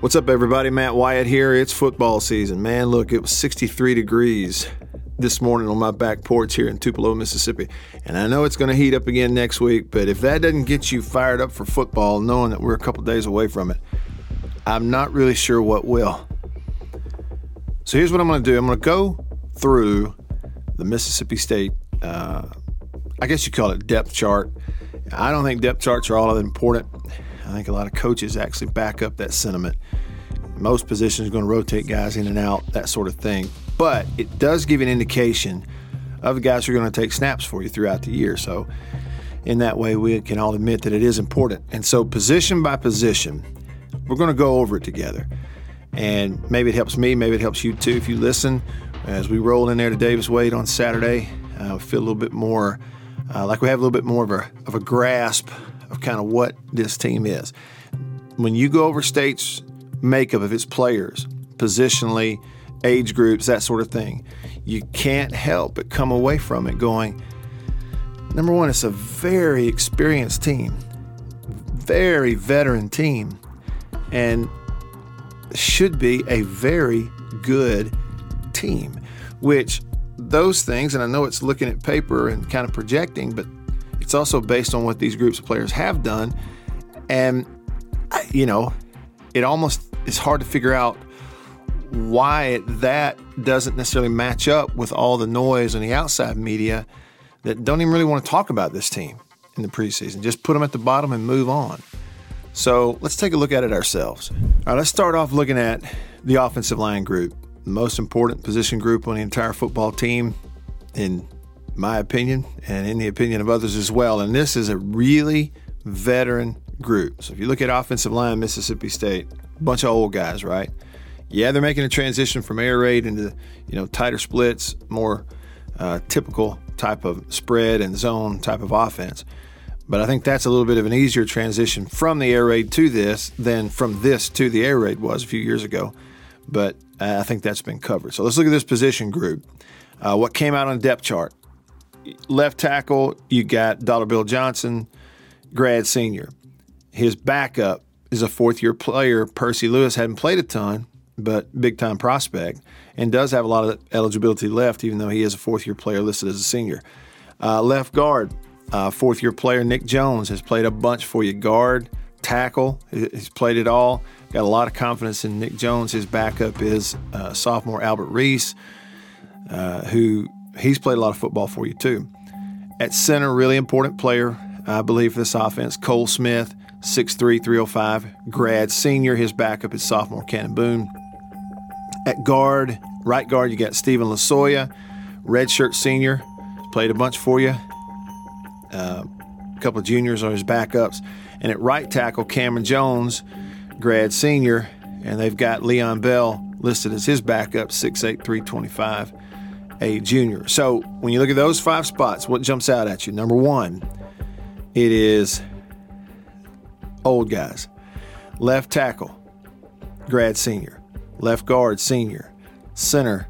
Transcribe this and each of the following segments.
What's up, everybody? Matt Wyatt here. It's football season. Man, look, it was 63 degrees this morning on my back porch here in Tupelo, Mississippi. And I know it's going to heat up again next week, but if that doesn't get you fired up for football, knowing that we're a couple days away from it, I'm not really sure what will. So here's what I'm going to do I'm going to go through the Mississippi State, uh, I guess you call it depth chart. I don't think depth charts are all that important. I think a lot of coaches actually back up that sentiment. Most positions are going to rotate guys in and out, that sort of thing. But it does give an indication of the guys who are going to take snaps for you throughout the year. So, in that way, we can all admit that it is important. And so, position by position, we're going to go over it together. And maybe it helps me, maybe it helps you too if you listen. As we roll in there to Davis Wade on Saturday, uh, feel a little bit more uh, like we have a little bit more of a, of a grasp of kind of what this team is. When you go over state's makeup of its players, positionally, age groups, that sort of thing, you can't help but come away from it going, number one, it's a very experienced team, very veteran team, and should be a very good team, which those things, and I know it's looking at paper and kind of projecting, but it's also based on what these groups of players have done. And, you know, it almost is hard to figure out why that doesn't necessarily match up with all the noise on the outside media that don't even really want to talk about this team in the preseason. Just put them at the bottom and move on. So let's take a look at it ourselves. All right, let's start off looking at the offensive line group, the most important position group on the entire football team in my opinion, and in the opinion of others as well. And this is a really veteran group. So if you look at offensive line, Mississippi State, bunch of old guys, right? Yeah, they're making a transition from air raid into you know tighter splits, more uh, typical type of spread and zone type of offense. But I think that's a little bit of an easier transition from the air raid to this than from this to the air raid was a few years ago. But uh, I think that's been covered. So let's look at this position group. Uh, what came out on the depth chart? left tackle, you got Dollar Bill Johnson, grad senior. His backup is a fourth year player. Percy Lewis hadn't played a ton, but big time prospect, and does have a lot of eligibility left, even though he is a fourth year player listed as a senior. Uh, left guard, uh, fourth year player Nick Jones has played a bunch for you. Guard, tackle, he's played it all. Got a lot of confidence in Nick Jones. His backup is uh, sophomore Albert Reese, uh, who he's played a lot of football for you too. At center, really important player, I believe, for this offense, Cole Smith, 6'3, 305, grad senior. His backup is sophomore Cannon Boone. At guard, right guard, you got Steven Losoya, redshirt senior, played a bunch for you. Uh, a couple of juniors are his backups. And at right tackle, Cameron Jones, grad senior, and they've got Leon Bell listed as his backup, 6'8, 325 a junior. So when you look at those five spots, what jumps out at you? Number one, it is old guys. Left tackle, grad senior. Left guard, senior. Center,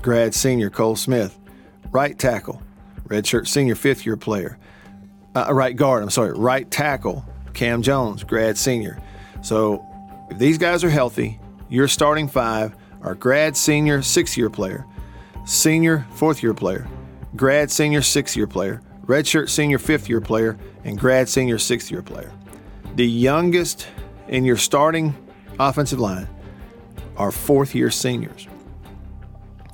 grad senior Cole Smith. Right tackle, redshirt senior, fifth year player. Uh, right guard, I'm sorry, right tackle, Cam Jones, grad senior. So if these guys are healthy, your starting five are grad senior, six year player senior fourth year player, grad senior sixth year player, redshirt senior fifth year player, and grad senior sixth year player. The youngest in your starting offensive line are fourth year seniors.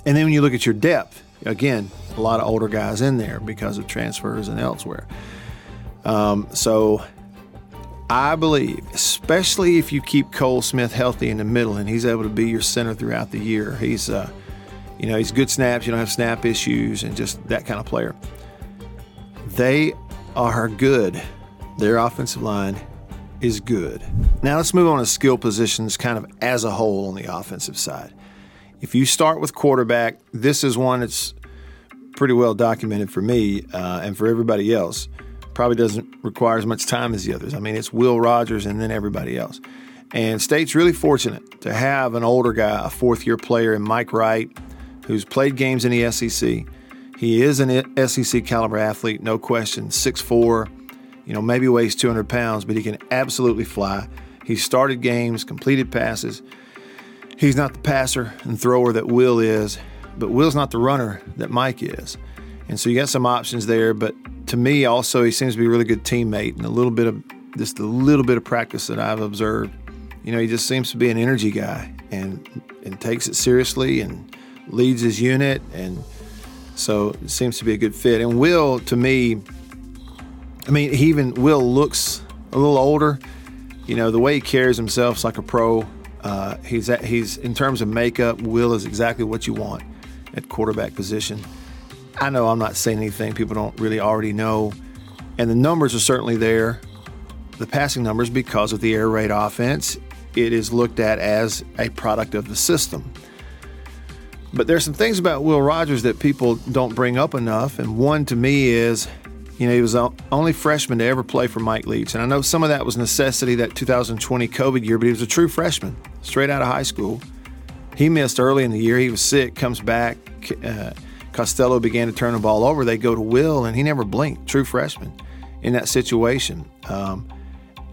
And then when you look at your depth, again, a lot of older guys in there because of transfers and elsewhere. Um, so I believe, especially if you keep Cole Smith healthy in the middle and he's able to be your center throughout the year, he's uh, you know, he's good snaps. You don't have snap issues and just that kind of player. They are good. Their offensive line is good. Now let's move on to skill positions kind of as a whole on the offensive side. If you start with quarterback, this is one that's pretty well documented for me uh, and for everybody else. Probably doesn't require as much time as the others. I mean, it's Will Rogers and then everybody else. And State's really fortunate to have an older guy, a fourth year player in Mike Wright, who's played games in the SEC. He is an SEC caliber athlete, no question. 6'4, you know, maybe weighs 200 pounds, but he can absolutely fly. He started games, completed passes. He's not the passer and thrower that Will is, but Will's not the runner that Mike is. And so you got some options there, but to me also he seems to be a really good teammate and a little bit of just a little bit of practice that I've observed. You know, he just seems to be an energy guy and and takes it seriously and leads his unit and so it seems to be a good fit. And Will to me I mean, he even Will looks a little older. You know, the way he carries himself is like a pro. Uh, he's at, he's in terms of makeup, Will is exactly what you want at quarterback position. I know I'm not saying anything people don't really already know, and the numbers are certainly there. The passing numbers, because of the air raid offense, it is looked at as a product of the system. But there's some things about Will Rogers that people don't bring up enough, and one to me is you know, he was the only freshman to ever play for Mike Leach. And I know some of that was necessity that 2020 COVID year, but he was a true freshman, straight out of high school. He missed early in the year. He was sick, comes back. Uh, Costello began to turn the ball over. They go to Will, and he never blinked. True freshman in that situation. Um,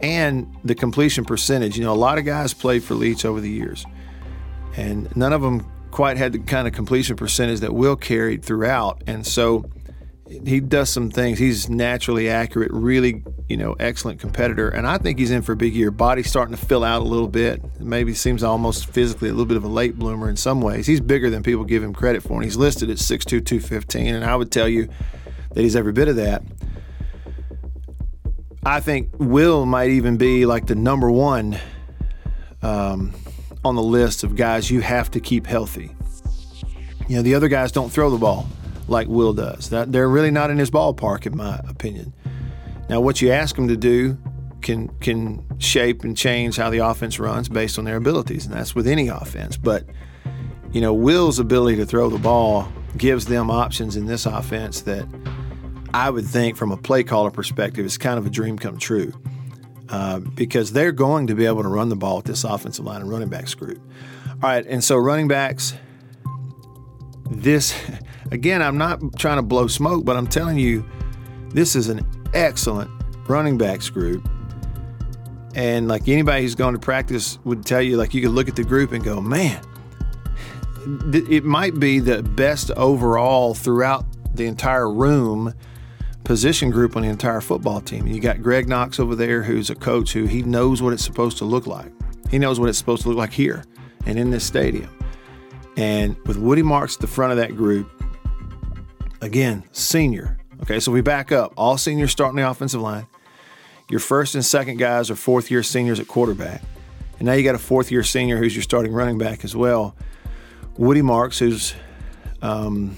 and the completion percentage. You know, a lot of guys played for Leach over the years, and none of them quite had the kind of completion percentage that Will carried throughout. And so, he does some things. He's naturally accurate, really, you know, excellent competitor, and I think he's in for a big year. Body's starting to fill out a little bit. Maybe seems almost physically a little bit of a late bloomer in some ways. He's bigger than people give him credit for, and he's listed at 6'2", 215, and I would tell you that he's every bit of that. I think Will might even be like the number one um, on the list of guys you have to keep healthy. You know, the other guys don't throw the ball like Will does. They're really not in his ballpark, in my opinion. Now, what you ask them to do can can shape and change how the offense runs based on their abilities, and that's with any offense. But you know, Will's ability to throw the ball gives them options in this offense that I would think, from a play caller perspective, is kind of a dream come true. Uh, because they're going to be able to run the ball with this offensive line and running backs group. All right, and so running backs, this Again, I'm not trying to blow smoke, but I'm telling you, this is an excellent running backs group. And like anybody who's gone to practice would tell you, like you could look at the group and go, man, it might be the best overall throughout the entire room position group on the entire football team. You got Greg Knox over there, who's a coach who he knows what it's supposed to look like. He knows what it's supposed to look like here and in this stadium. And with Woody Marks at the front of that group, Again, senior. Okay, so we back up. All seniors starting the offensive line. Your first and second guys are fourth year seniors at quarterback. And now you got a fourth year senior who's your starting running back as well. Woody Marks, who's um,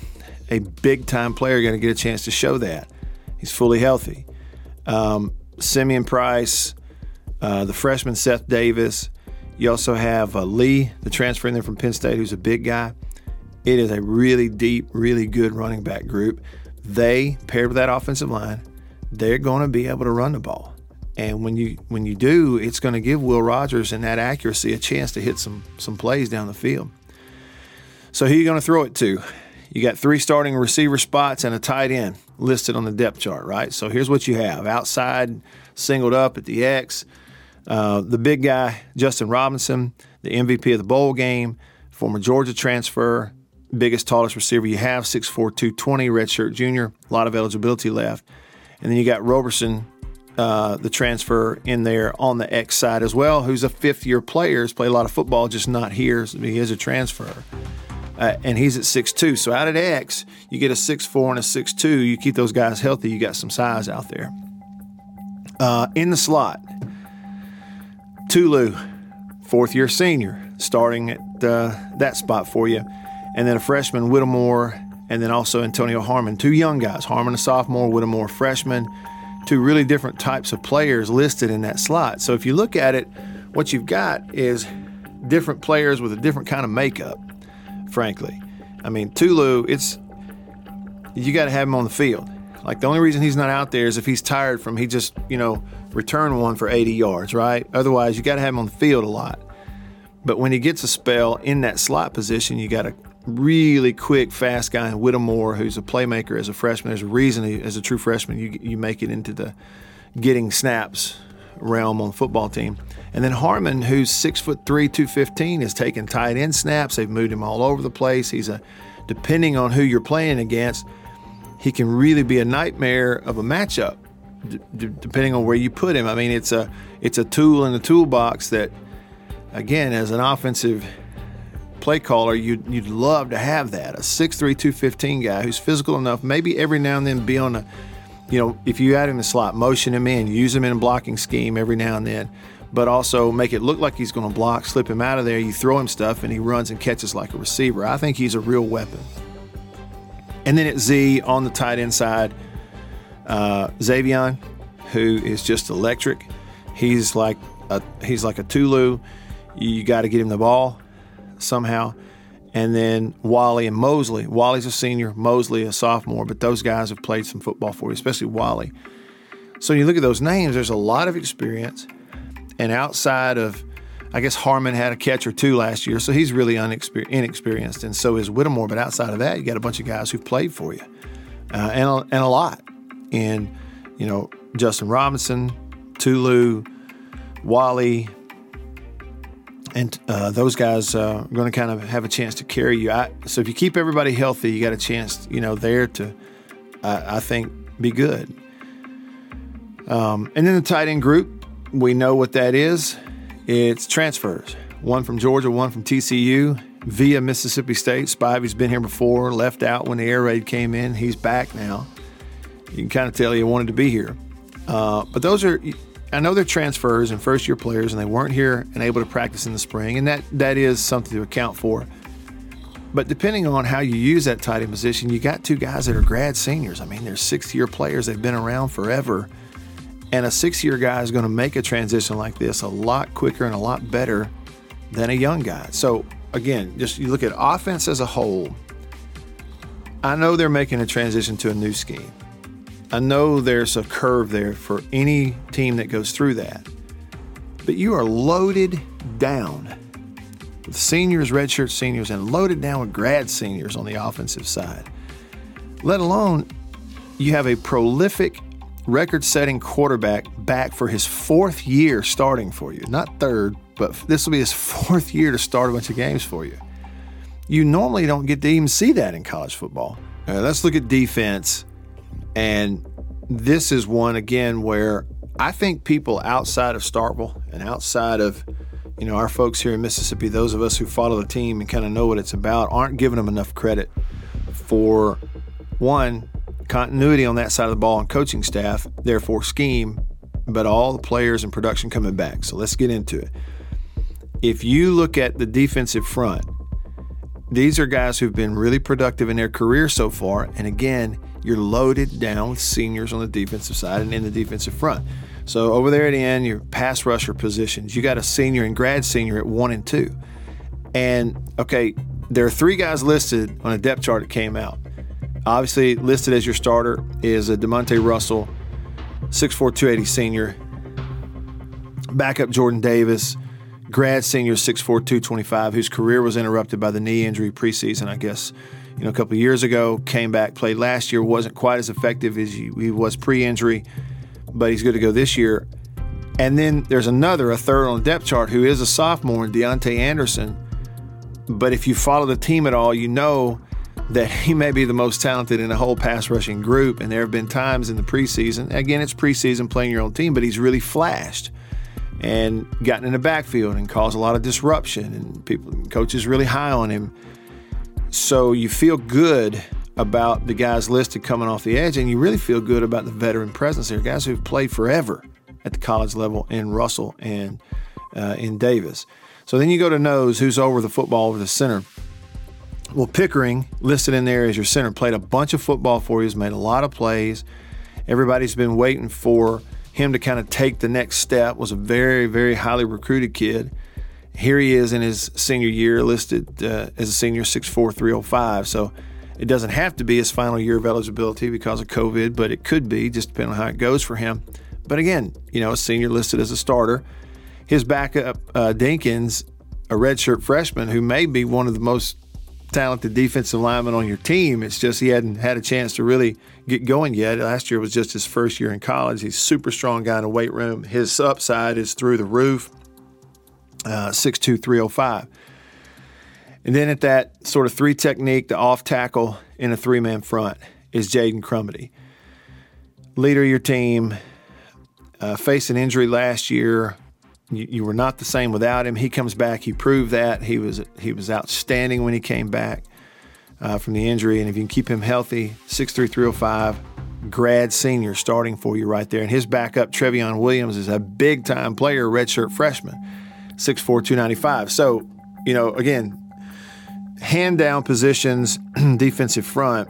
a big time player, going to get a chance to show that. He's fully healthy. Um, Simeon Price, uh, the freshman Seth Davis. You also have uh, Lee, the transfer in there from Penn State, who's a big guy. It is a really deep, really good running back group. They paired with that offensive line, they're going to be able to run the ball. And when you when you do, it's going to give Will Rogers and that accuracy a chance to hit some some plays down the field. So who are you going to throw it to? You got three starting receiver spots and a tight end listed on the depth chart, right? So here's what you have: outside, singled up at the X, uh, the big guy Justin Robinson, the MVP of the bowl game, former Georgia transfer, biggest, tallest receiver you have, 6'4, 220, redshirt junior, a lot of eligibility left. And then you got Roberson, uh, the transfer in there on the X side as well, who's a fifth year player, has played a lot of football, just not here. So he is a transfer. Uh, and he's at 6'2. So out at X, you get a 6'4 and a 6'2. You keep those guys healthy, you got some size out there. Uh, in the slot, Tulu, fourth year senior, starting at uh, that spot for you and then a freshman, Whittemore, and then also Antonio Harmon. Two young guys, Harmon a sophomore, Whittemore freshman. Two really different types of players listed in that slot. So if you look at it, what you've got is different players with a different kind of makeup, frankly. I mean, Tulu, it's you got to have him on the field. Like the only reason he's not out there is if he's tired from he just, you know, return one for 80 yards, right? Otherwise, you got to have him on the field a lot. But when he gets a spell in that slot position, you got a really quick, fast guy in Whittemore, who's a playmaker as a freshman. There's a reason he, as a true freshman you you make it into the getting snaps realm on the football team. And then Harmon, who's six foot three, 215, is taking tight end snaps. They've moved him all over the place. He's a, depending on who you're playing against, he can really be a nightmare of a matchup, d- depending on where you put him. I mean, it's a it's a tool in the toolbox that, again, as an offensive play caller, you'd, you'd love to have that a 6'3", 215 guy who's physical enough, maybe every now and then be on a, you know, if you add him in the slot, motion him in, use him in a blocking scheme every now and then, but also make it look like he's going to block, slip him out of there. You throw him stuff, and he runs and catches like a receiver. I think he's a real weapon. And then at Z on the tight end side, uh, Zavion, who is just electric. He's like a he's like a Tulu. You got to get him the ball somehow. And then Walley and Mosley. Walley's a senior, Mosley a sophomore, but those guys have played some football for you, especially Walley. So you look at those names, there's a lot of experience. And outside of, I guess Harmon had a catch or two last year, so he's really unexper- inexperienced. And so is Whittemore. But outside of that, you got a bunch of guys who've played for you, uh, and, a, and a lot. And, you know, Justin Robinson, Tulu, Walley, and uh, those guys uh, are going to kind of have a chance to carry you. I, so if you keep everybody healthy, you got a chance, you know, there to, I think, be good. Um, and then the tight end group, we know what that is. It's transfers. One from Georgia, one from TCU, via Mississippi State. Spivey's been here before, left out when the air raid came in. He's back now. You can kind of tell he wanted to be here. Uh, but those are I know they're transfers and first year players, and they weren't here and able to practice in the spring, and that that is something to account for. But depending on how you use that tight end position, you got two guys that are grad seniors. I mean, they're sixth year players, they've been around forever. And a six year guy is going to make a transition like this a lot quicker and a lot better than a young guy. So, again, just you look at offense as a whole. I know they're making a transition to a new scheme. I know there's a curve there for any team that goes through that. But you are loaded down with seniors, redshirt seniors, and loaded down with grad seniors on the offensive side. Let alone you have a prolific record setting quarterback back for his fourth year starting for you. Not third, but this will be his fourth year to start a bunch of games for you. You normally don't get to even see that in college football. Right, let's look at defense and this is one again where I think people outside of Starkville and outside of you know our folks here in Mississippi, those of us who follow the team and kind of know what it's about, aren't giving them enough credit for one continuity on that side of the ball and coaching staff, therefore scheme, but all the players and production coming back. So let's get into it. If you look at the defensive front, these are guys who've been really productive in their career so far, and again, you're loaded down with seniors on the defensive side and in the defensive front. So over there at the end, your pass rusher positions, you got a senior and grad senior at one and two. And okay, there are three guys listed on a depth chart that came out. Obviously, listed as your starter is a Demonte Russell, 6'4, 280 senior. Backup Jordan Davis, grad senior, 6'4, 225, whose career was interrupted by the knee injury preseason, I guess you know, a couple years ago, came back, played last year, wasn't quite as effective as he, he was pre-injury, but he's good to go this year. And then there's another, a third on the depth chart, who is a sophomore, Deontay Anderson. But if you follow the team at all, you know that he may be the most talented in the whole pass rushing group. And there have been times in the preseason, again, it's preseason playing your own team, but he's really flashed and gotten in the backfield and caused a lot of disruption. And people, coaches really high on him. So you feel good about the guys listed coming off the edge, and you really feel good about the veteran presence there, guys who've played forever at the college level in Russell and uh, in Davis. So then you go to nose, who's over the football over the center. Well, Pickering, listed in there as your center, played a bunch of football for you, has made a lot of plays. Everybody's been waiting for him to kind of take the next step, was a very, very highly recruited kid. Here he is in his senior year, listed uh, as a senior 6'4, 305. So it doesn't have to be his final year of eligibility because of COVID, but it could be, just depending on how it goes for him. But again, you know, a senior listed as a starter. His backup, uh, Dinkins, a redshirt freshman who may be one of the most talented defensive linemen on your team. It's just he hadn't had a chance to really get going yet. Last year was just his first year in college. He's a super strong guy in the weight room. His upside is through the roof. Uh, 6'2", 305. And then at that sort of three technique, the off tackle in a three man front is Jaden Crumedy. Leader of your team, uh, faced an injury last year. You, you, were not the same without him. He comes back. He proved that he was he was outstanding when he came back uh, from the injury. And if you can keep him healthy, six three three zero oh five, grad senior starting for you right there. And his backup Trevion Williams is a big time player, redshirt freshman, six four two ninety five. So you know again, hand down positions, defensive front.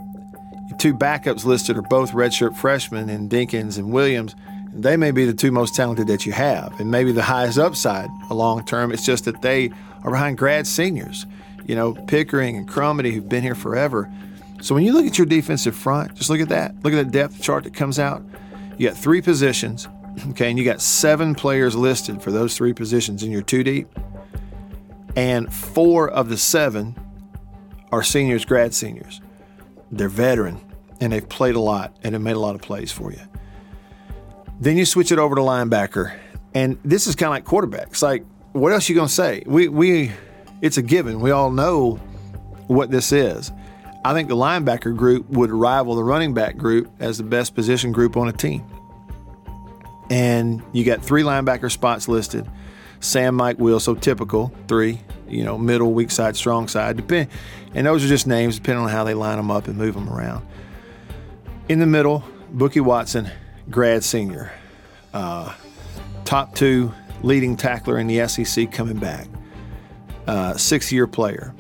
Two backups listed are both redshirt freshmen in Dinkins and Williams. They may be the two most talented that you have, and maybe the highest upside long term. It's just that they are behind grad seniors, you know, Pickering and Crumedy, who've been here forever. So when you look at your defensive front, just look at that. Look at the depth chart that comes out. You got three positions, okay, and you got seven players listed for those three positions in your two deep. And four of the seven are seniors, grad seniors. They're veteran and they've played a lot and have made a lot of plays for you. Then you switch it over to linebacker, and this is kind of like quarterbacks. Like, what else you gonna say? We we, it's a given. We all know what this is. I think the linebacker group would rival the running back group as the best position group on a team. And you got three linebacker spots listed. Sam, Mike, Will, so typical three. You know, middle, weak side, strong side. Depend, and those are just names depending on how they line them up and move them around. In the middle, Bookie Watson, grad senior, uh, top two leading tackler in the SEC coming back, uh, six year player,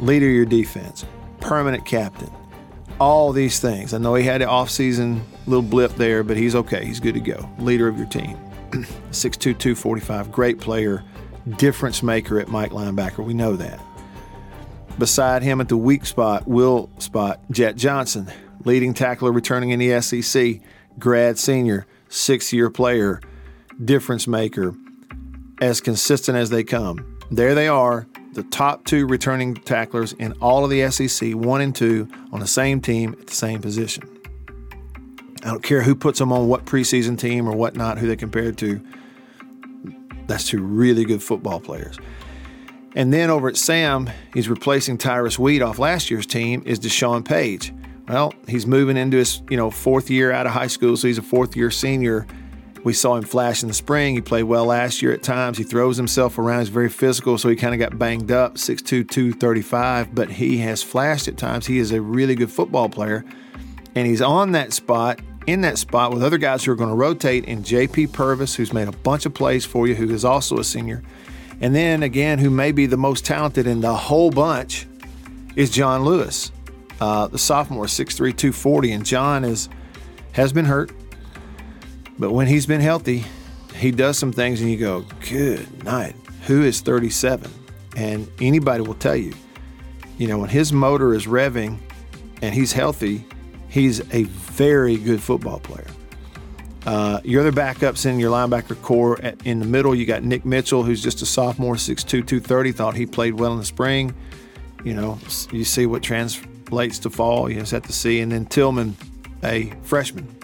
leader of your defense, permanent captain, all these things. I know he had an offseason little blip there, but he's okay. He's good to go. Leader of your team. 6'2, 245, great player, difference maker at Mike linebacker. We know that. Beside him at the weak spot, will spot, Jett Johnson, leading tackler returning in the SEC, grad senior, six year player, difference maker, as consistent as they come. There they are, the top two returning tacklers in all of the SEC, one and two, on the same team at the same position. I don't care who puts them on what preseason team or whatnot, who they compared to. That's two really good football players. And then over at Sam, he's replacing Tyrus Wheat off last year's team, is Deshaun Page. Well, he's moving into his, you know, fourth year out of high school, so he's a fourth year senior. We saw him flash in the spring. He played well last year at times. He throws himself around. He's very physical, so he kind of got banged up, 6'2, 235, but he has flashed at times. He is a really good football player, and he's on that spot, in that spot with other guys who are going to rotate in JP Purvis, who's made a bunch of plays for you, who is also a senior. And then again, who may be the most talented in the whole bunch is John Lewis uh, the sophomore, 6'3", 240, and John is has been hurt, but when he's been healthy, he does some things, and you go, "Good night." Who is 37? And anybody will tell you, you know, when his motor is revving and he's healthy, he's a very good football player. Uh, your other backups in your linebacker core at, in the middle, you got Nick Mitchell, who's just a sophomore, 6'2, 230. Thought he played well in the spring. You know, you see what translates to fall. You just have to see. And then Tillman, a freshman,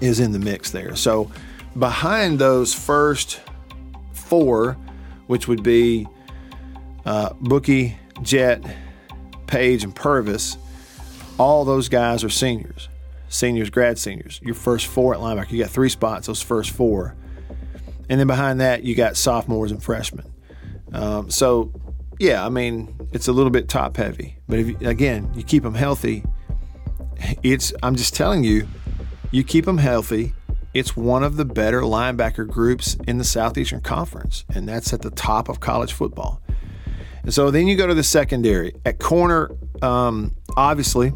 is in the mix there. So behind those first four, which would be uh, Bookie, Jett, Page, and Purvis, all those guys are seniors, seniors, grad seniors. Your first four at linebacker, you got three spots, those first four. And then behind that, you got sophomores and freshmen. Um, so yeah, I mean, it's a little bit top heavy, but if again, you keep them healthy, it's I'm just telling you, you keep them healthy, it's one of the better linebacker groups in the Southeastern Conference, and that's at the top of college football. And so then you go to the secondary. At corner, um, obviously,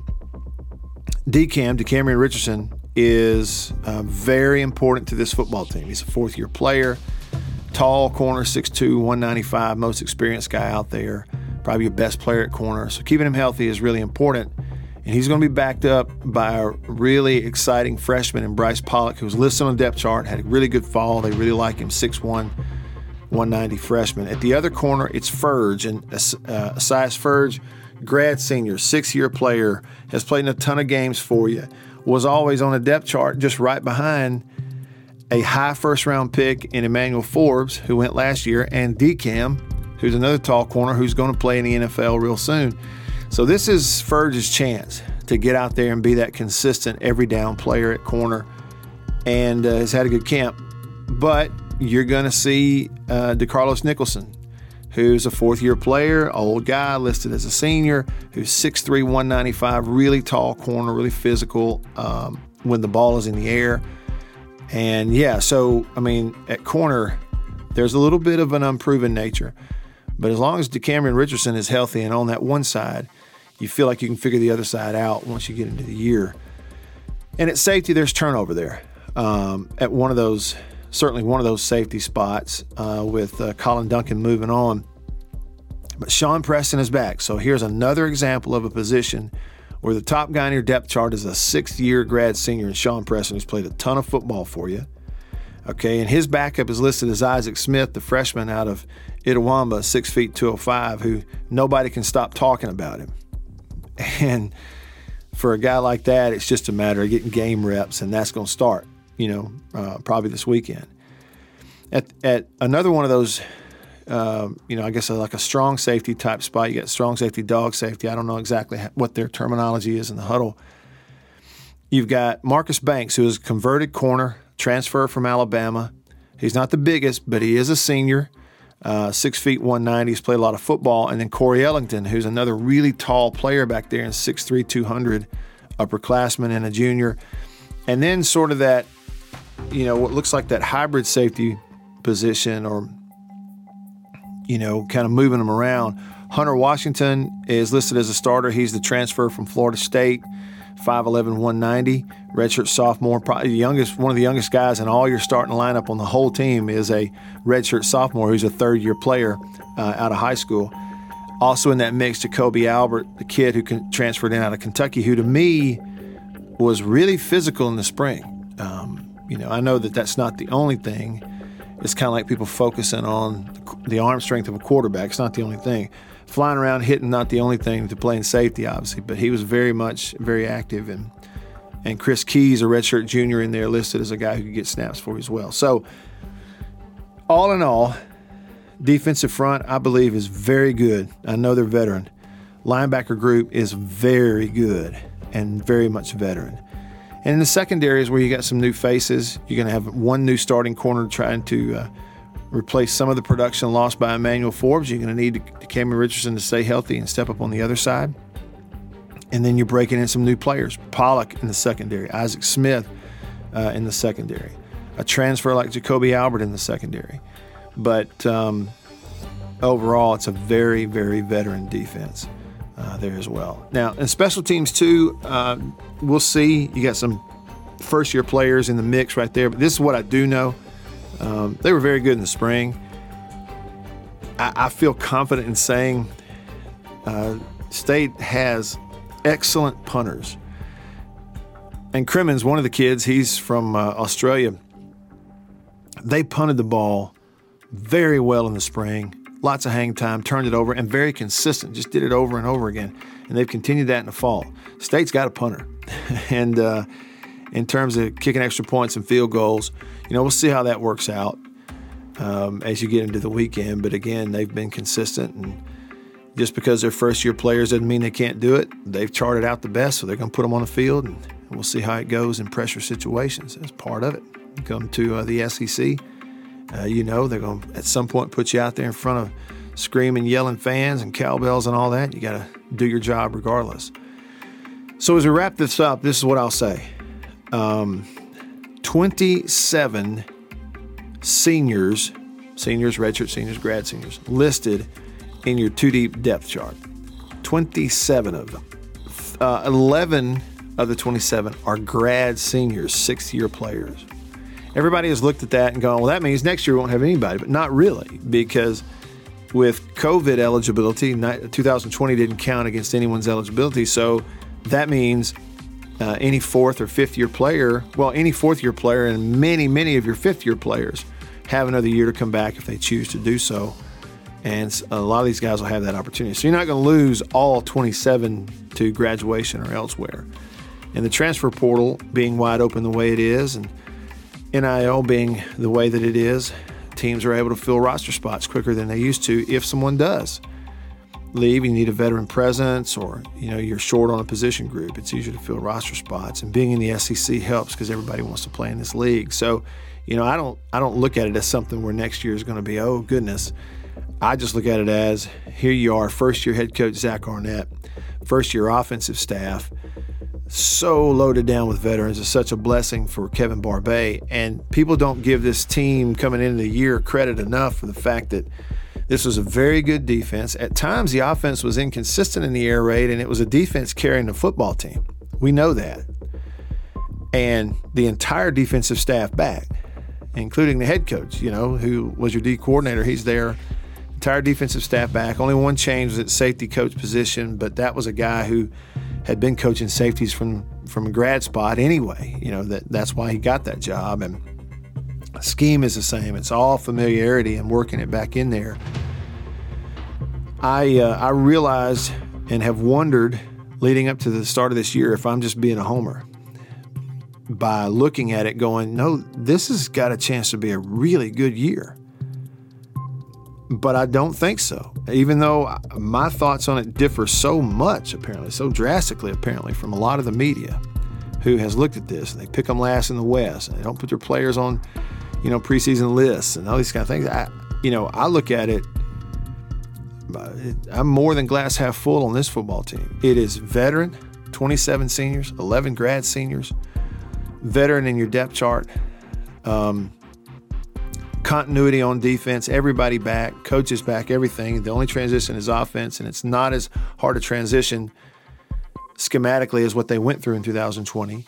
DCAM, DeCamerion Richardson, is uh, very important to this football team. He's a fourth year player tall corner, 6'2, 195, most experienced guy out there, probably your best player at corner. So keeping him healthy is really important. And he's going to be backed up by a really exciting freshman in Bryce Pollock, who was listed on the depth chart, had a really good fall. They really like him, 6'1, 190 freshman. At the other corner, it's Furdge. And uh, Esaias Furdge grad senior, six year player, has played in a ton of games for you, was always on a depth chart just right behind a high first round pick in Emmanuel Forbes, who went last year, and DCAM, who's another tall corner who's going to play in the NFL real soon. So this is Furdge's chance to get out there and be that consistent every down player at corner and uh, has had a good camp. But you're going to see uh, DeCarlos Nicholson, who's a fourth year player, old guy listed as a senior, who's 6'3, 195, really tall corner, really physical um, when the ball is in the air. And yeah, so I mean, at corner, there's a little bit of an unproven nature. But as long as DeCamerion Richardson is healthy and on that one side, you feel like you can figure the other side out once you get into the year. And at safety, there's turnover there. Um, at one of those, certainly one of those safety spots uh, with uh, Collin Duncan moving on. But Shawn Preston is back. So here's another example of a position where the top guy in your depth chart is a sixth year grad senior in Shawn Preston, who's played a ton of football for you. Okay, and his backup is listed as Isaac Smith, the freshman out of Itawamba, six feet 205, who nobody can stop talking about him. And for a guy like that, it's just a matter of getting game reps, and that's going to start, you know, uh, probably this weekend. At, at another one of those um, you know, I guess like a strong safety type spot. You got strong safety, dog safety. I don't know exactly what their terminology is in the huddle. You've got Marcus Banks, who is a converted corner, transfer from Alabama. He's not the biggest, but he is a senior, uh, six feet 190. He's played a lot of football. And then Corey Ellington, who's another really tall player back there in 6'3, 200, upperclassman and a junior. And then sort of that, you know, what looks like that hybrid safety position or you know, kind of moving them around. Hunter Washington is listed as a starter. He's the transfer from Florida State, 5'11, 190, redshirt sophomore, probably the youngest, one of the youngest guys in all your starting lineup on the whole team is a redshirt sophomore who's a third year player uh, out of high school. Also in that mix, Jacoby Albert, the kid who transferred in out of Kentucky, who to me was really physical in the spring. Um, you know, I know that that's not the only thing, it's kind of like people focusing on the arm strength of a quarterback. It's not the only thing. Flying around, hitting, not the only thing to play in safety, obviously, but he was very much very active. And and Chris Keys, a redshirt junior, in there listed as a guy who could get snaps for you as well. So, all in all, defensive front, I believe, is very good. I know they're veteran. Linebacker group is very good and very much veteran. And in the secondary is where you got some new faces. You're going to have one new starting corner trying to uh, replace some of the production lost by Emmanuel Forbes. You're going to need Cameron Richardson to stay healthy and step up on the other side. And then you're breaking in some new players. Pollock in the secondary, Isaac Smith uh, in the secondary, a transfer like Jacoby Albert in the secondary. But um, overall, it's a very, very veteran defense uh, there as well. Now, in special teams, too, uh, we'll see. You got some first year players in the mix right there, but this is what I do know. Um, they were very good in the spring. I, I feel confident in saying uh, State has excellent punters. And Crimmins, one of the kids, he's from uh, Australia. They punted the ball very well in the spring lots of hang time, turned it over, and very consistent. Just did it over and over again. And they've continued that in the fall. State's got a punter. and uh, in terms of kicking extra points and field goals, you know, we'll see how that works out um, as you get into the weekend. But again, they've been consistent. And just because they're first year players doesn't mean they can't do it. They've charted out the best, so they're going to put them on the field. And we'll see how it goes in pressure situations as part of it. Come to uh, the SEC uh, you know they're going to at some point put you out there in front of screaming, yelling fans and cowbells and all that. You got to do your job regardless. So as we wrap this up, this is what I'll say: um, twenty-seven seniors, seniors, redshirt seniors, grad seniors listed in your two deep depth chart. Twenty-seven of them. Uh, Eleven of the 27 are grad seniors, sixth year players everybody has looked at that and gone, well, that means next year we won't have anybody. But not really, because with COVID eligibility, 2020 didn't count against anyone's eligibility. So that means uh, any fourth or fifth year player, well, any fourth year player and many, many of your fifth year players have another year to come back if they choose to do so. And a lot of these guys will have that opportunity. So you're not going to lose all 27 to graduation or elsewhere. And the transfer portal being wide open the way it is, and NIL being the way that it is, teams are able to fill roster spots quicker than they used to if someone does leave, you need a veteran presence, or you know you're short on a position group. It's easier to fill roster spots, and being in the SEC helps because everybody wants to play in this league. So, you know, I don't I don't look at it as something where next year is going to be oh goodness. I just look at it as here you are, first year head coach Zach Arnett, first year offensive staff so loaded down with veterans is such a blessing for Kevin Barbay. And people don't give this team coming into the year credit enough for the fact that this was a very good defense. At times, the offense was inconsistent in the air raid, and it was a defense carrying the football team. We know that. And the entire defensive staff back, including the head coach, you know, who was your D coordinator, he's there. Entire defensive staff back. Only one change was at safety coach position, but that was a guy who had been coaching safeties from from a grad spot anyway. You know that that's why he got that job, and scheme is the same. It's all familiarity and working it back in there. I uh, I realized and have wondered leading up to the start of this year if I'm just being a homer by looking at it, going, no, this has got a chance to be a really good year. But I don't think so. Even though my thoughts on it differ so much, apparently, so drastically, apparently, from a lot of the media who has looked at this. And they pick them last in the West, and they don't put their players on, you know, preseason lists and all these kind of things. I, you know, I look at it. I'm more than glass half full on this football team. It is veteran, 27 seniors, 11 grad seniors, veteran in your depth chart. Um, continuity on defense, everybody back, coaches back, everything. The only transition is offense, and it's not as hard to transition schematically as what they went through in 2020.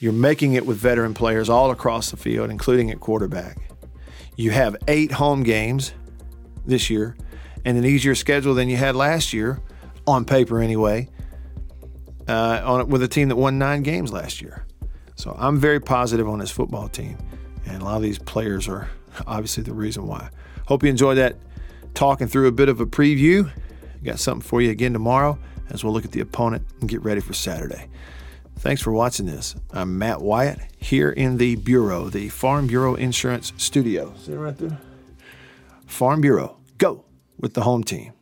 You're making it with veteran players all across the field, including at quarterback. You have eight home games this year and an easier schedule than you had last year, on paper anyway, uh, on, with a team that won nine games last year. So I'm very positive on this football team, and a lot of these players are obviously the reason why. Hope you enjoyed that talking through a bit of a preview. Got something for you again tomorrow as we'll look at the opponent and get ready for Saturday. Thanks for watching this. I'm Matt Wyatt here in the Bureau, the Farm Bureau Insurance Studio. See right there? Farm Bureau. Go with the home team.